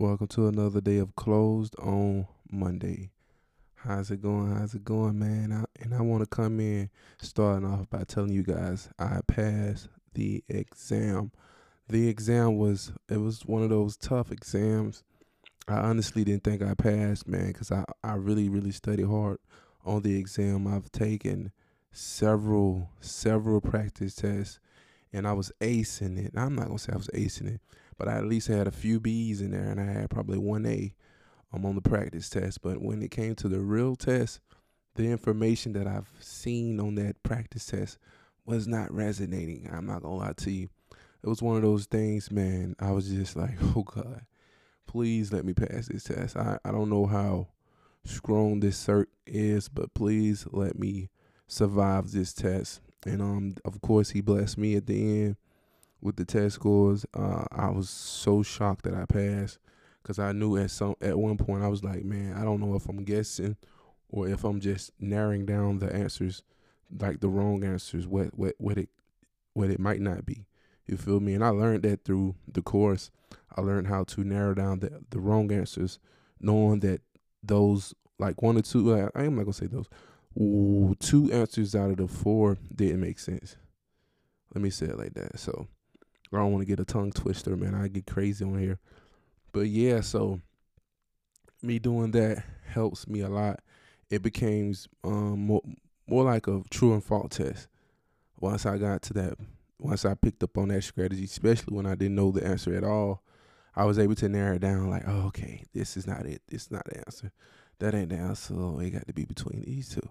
Welcome to another day of closed on Monday. How's it going? How's it going, man? I, and I want to come in starting off by telling you guys I passed the exam. The exam was it was one of those tough exams. I honestly didn't think I passed, man, because I, I really, really studied hard on the exam. I've taken several, several practice tests and I was acing it. I'm not gonna say I was acing it, but I at least had a few B's in there, and I had probably one A um, on the practice test. But when it came to the real test, the information that I've seen on that practice test was not resonating. I'm not gonna lie to you. It was one of those things, man. I was just like, oh God, please let me pass this test. I, I don't know how strong this cert is, but please let me survive this test. And um, of course, he blessed me at the end with the test scores. Uh, I was so shocked that I passed because I knew at some at one point I was like, man, I don't know if I'm guessing or if I'm just narrowing down the answers, like the wrong answers, what what what it what it might not be. You feel me? And I learned that through the course. I learned how to narrow down the the wrong answers, knowing that those like one or two. I, I'm not gonna say those. Ooh, two answers out of the four didn't make sense. Let me say it like that. So I don't want to get a tongue twister, man. I get crazy on here. But yeah, so me doing that helps me a lot. It became um, more more like a true and false test. Once I got to that, once I picked up on that strategy, especially when I didn't know the answer at all, I was able to narrow it down. Like, oh, okay, this is not it. This is not the answer. That ain't the answer. It got to be between these two.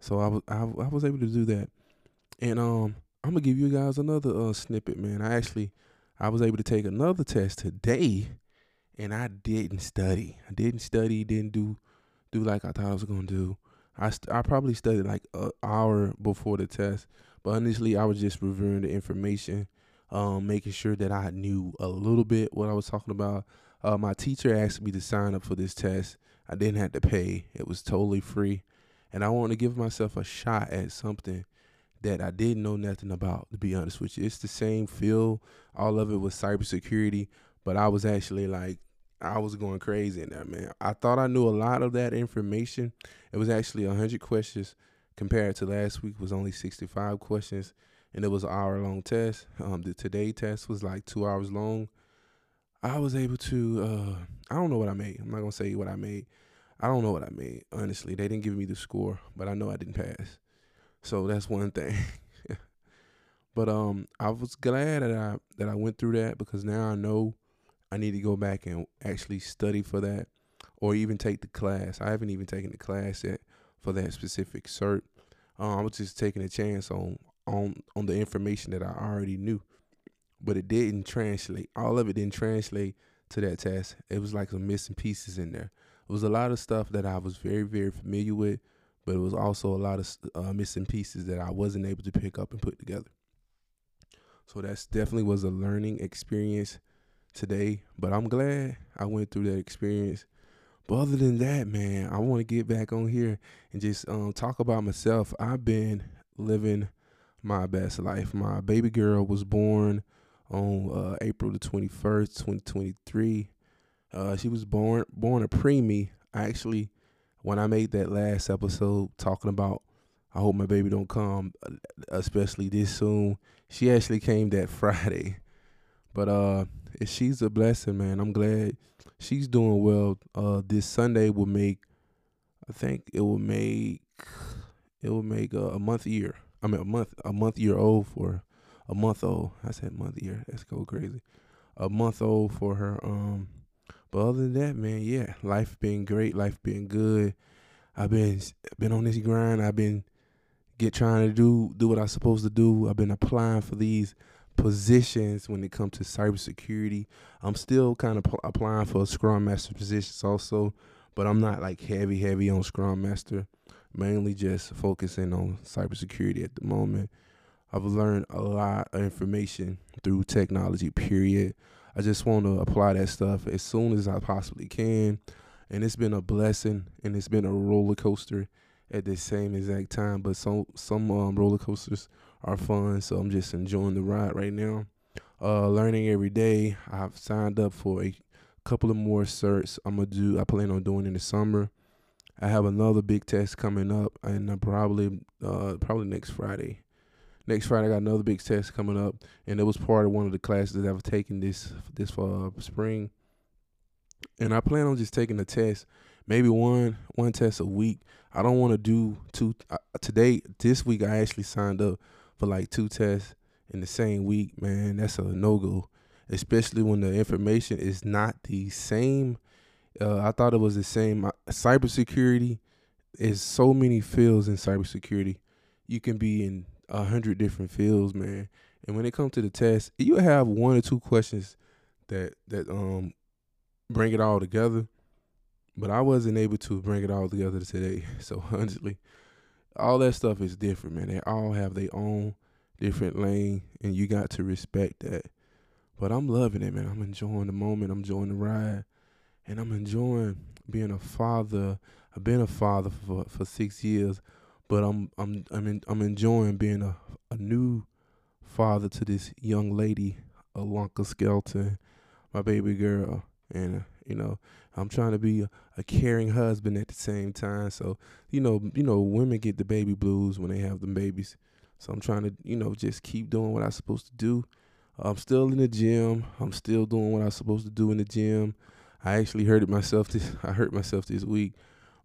So I was I, I was able to do that, and um I'm gonna give you guys another uh, snippet, man. I actually I was able to take another test today, and I didn't study. I didn't study. Didn't do do like I thought I was gonna do. I st- I probably studied like an hour before the test, but honestly, I was just reviewing the information, um, making sure that I knew a little bit what I was talking about. Uh, my teacher asked me to sign up for this test. I didn't have to pay. It was totally free, and I wanted to give myself a shot at something that I didn't know nothing about, to be honest with you. It's the same feel. All of it was cybersecurity, but I was actually like, I was going crazy in that, man. I thought I knew a lot of that information. It was actually 100 questions compared to last week was only 65 questions, and it was an hour long test. Um, the today test was like two hours long. I was able to, uh, I don't know what I made. I'm not going to say what I made. I don't know what I made. Honestly, they didn't give me the score, but I know I didn't pass. So that's one thing. but um I was glad that I that I went through that because now I know I need to go back and actually study for that or even take the class. I haven't even taken the class yet for that specific cert. Um, I was just taking a chance on on on the information that I already knew. But it didn't translate. All of it didn't translate to that test. It was like some missing pieces in there. It was a lot of stuff that I was very, very familiar with, but it was also a lot of uh, missing pieces that I wasn't able to pick up and put together. So that's definitely was a learning experience today, but I'm glad I went through that experience. But other than that, man, I want to get back on here and just um, talk about myself. I've been living my best life. My baby girl was born on uh, April the 21st, 2023. Uh, she was born born a preemie. I actually when I made that last episode talking about I hope my baby don't come, especially this soon. She actually came that Friday, but uh, she's a blessing, man. I'm glad she's doing well. Uh, this Sunday will make, I think it will make, it will make a, a month year. I mean a month, a month year old for a month old. I said month year. That's go crazy. A month old for her. Um, but other than that, man, yeah, life been great, life been good. I've been been on this grind. I've been get trying to do do what I'm supposed to do. I've been applying for these positions when it comes to cybersecurity. I'm still kind of pl- applying for Scrum Master positions also, but I'm not like heavy heavy on Scrum Master. Mainly just focusing on cybersecurity at the moment. I've learned a lot of information through technology. Period. I just want to apply that stuff as soon as I possibly can. And it's been a blessing and it's been a roller coaster at the same exact time. But some some um, roller coasters are fun, so I'm just enjoying the ride right now. Uh, learning every day. I've signed up for a couple of more certs I'm gonna do. I plan on doing in the summer. I have another big test coming up, and I'm probably uh, probably next Friday. Next Friday, I got another big test coming up, and it was part of one of the classes that I've taken this this uh, spring. And I plan on just taking a test, maybe one one test a week. I don't want to do two uh, today. This week, I actually signed up for like two tests in the same week. Man, that's a no go especially when the information is not the same. Uh, I thought it was the same. Cybersecurity is so many fields in cybersecurity. You can be in a hundred different fields, man. And when it comes to the test, you have one or two questions that that um bring it all together. But I wasn't able to bring it all together today. So honestly, all that stuff is different, man. They all have their own different lane, and you got to respect that. But I'm loving it, man. I'm enjoying the moment. I'm enjoying the ride, and I'm enjoying being a father. I've been a father for for six years, but I'm I'm I'm in, I'm enjoying being a a new father to this young lady, Alonka Skelton, my baby girl, and uh, you know I'm trying to be a, a, caring husband at the same time. So you know you know women get the baby blues when they have them babies. So I'm trying to you know just keep doing what I'm supposed to do I'm still in the gym. I'm still doing what I'm supposed to do in the gym. I actually hurt myself. This I hurt myself this week,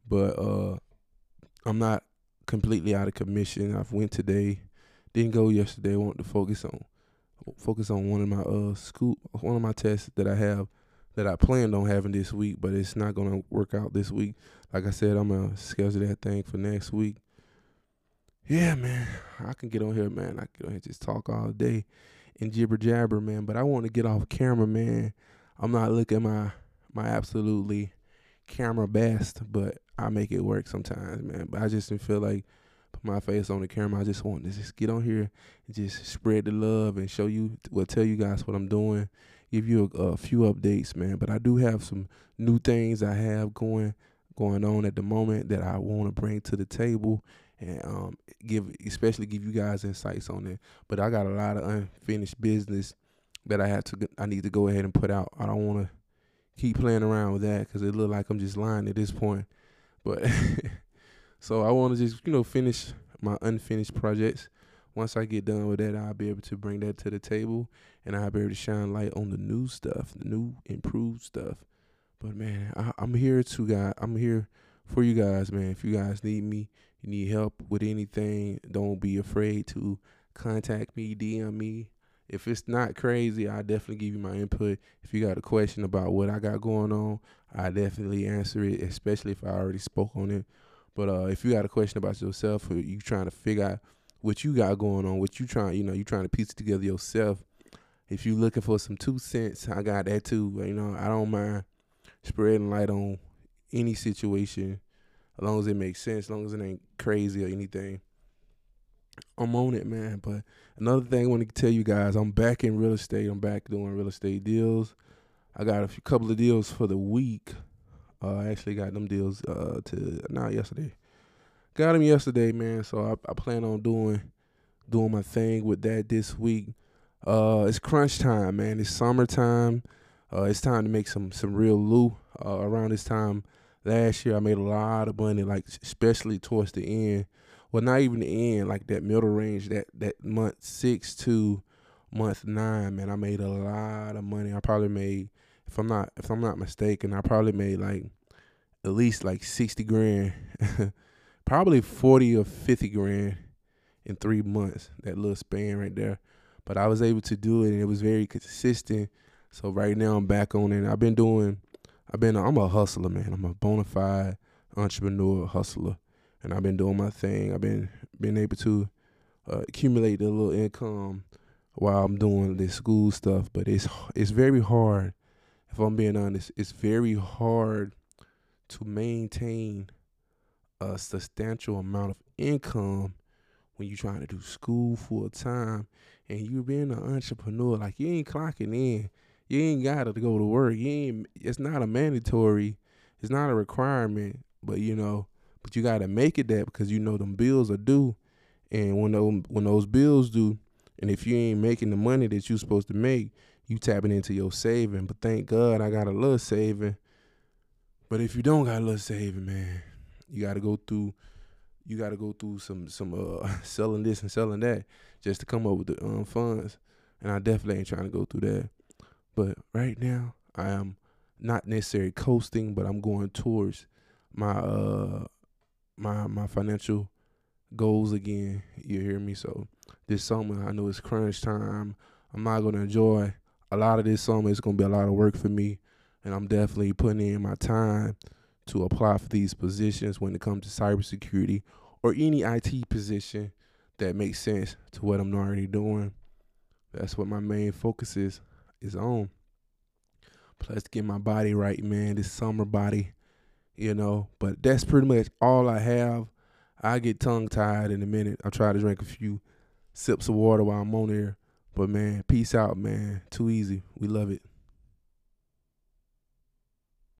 but uh, I'm not completely out of commission. I've went today, didn't go yesterday. I want to focus on focus on one of my uh school one of my tests that I have that I planned on having this week, but it's not gonna work out this week. Like I said, I'm gonna schedule that thing for next week. Yeah, man, I can get on here, man. I can just talk all day and jibber jabber, man. But I want to get off camera, man. I'm not looking my my absolutely camera best, but I make it work sometimes, man. But I just didn't feel like put my face on the camera. I just want to just get on here and just spread the love and show you, well, tell you guys what I'm doing, give you a, a few updates, man. But I do have some new things I have going going on at the moment that I want to bring to the table and um, give especially give you guys insights on it. But I got a lot of unfinished business that I have to I need to go ahead and put out. I don't want to keep playing around with that because it look like I'm just lying at this point. But so I want to just you know finish my unfinished projects. Once I get done with that, I'll be able to bring that to the table, and I'll be able to shine light on the new stuff, the new improved stuff. But man, I, I'm here to guys. I'm here for you guys, man. If you guys need me, you need help with anything, don't be afraid to contact me, DM me. If it's not crazy, I definitely give you my input. If you got a question about what I got going on, I definitely answer it, especially if I already spoke on it. But uh, if you got a question about yourself or you trying to figure out what you got going on, what you trying, you know, you trying to piece it together yourself. If you looking for some two cents, I got that too. You know, I don't mind spreading light on any situation as long as it makes sense, as long as it ain't crazy or anything. I'm on it, man. But another thing I want to tell you guys, I'm back in real estate. I'm back doing real estate deals. I got a few, couple of deals for the week. Uh, I actually got them deals uh, to not yesterday. Got them yesterday, man. So I, I plan on doing doing my thing with that this week. Uh, it's crunch time, man. It's summertime. Uh, it's time to make some some real loot. Uh, around this time, last year I made a lot of money, like especially towards the end. Well, not even the end, like that middle range, that that month six to month nine, man, I made a lot of money. I probably made, if I'm not if I'm not mistaken, I probably made like at least like sixty grand, probably forty or fifty grand in three months. That little span right there, but I was able to do it, and it was very consistent. So right now I'm back on it. I've been doing I've been I'm a hustler, man. I'm a bona fide entrepreneur, hustler, and I've been doing my thing. I've been been able to uh, accumulate a little income while I'm doing this school stuff. But it's it's very hard. If I'm being honest, it's very hard to maintain a substantial amount of income when you're trying to do school full time and you're being an entrepreneur. Like you ain't clocking in you ain't gotta go to work. You ain't. It's not a mandatory. It's not a requirement. But you know, but you gotta make it that because you know them bills are due, and when those when those bills due, and if you ain't making the money that you're supposed to make, you tapping into your saving. But thank God I got a little saving. But if you don't got a little saving, man, you got to go through. You got to go through some some uh selling this and selling that just to come up with the um funds. And I definitely ain't trying to go through that. But right now, I am not necessarily coasting, but I'm going towards my uh my my financial goals again. You hear me? So this summer, I know it's crunch time. I'm not gonna enjoy a lot of this summer. It's gonna be a lot of work for me, and I'm definitely putting in my time to apply for these positions when it comes to cybersecurity or any IT position that makes sense to what I'm already doing. That's what my main focus is is on. Plus, get my body right, man. This summer body, you know. But that's pretty much all I have. I get tongue tied in a minute. I'll try to drink a few sips of water while I'm on here. But man, peace out, man. Too easy. We love it.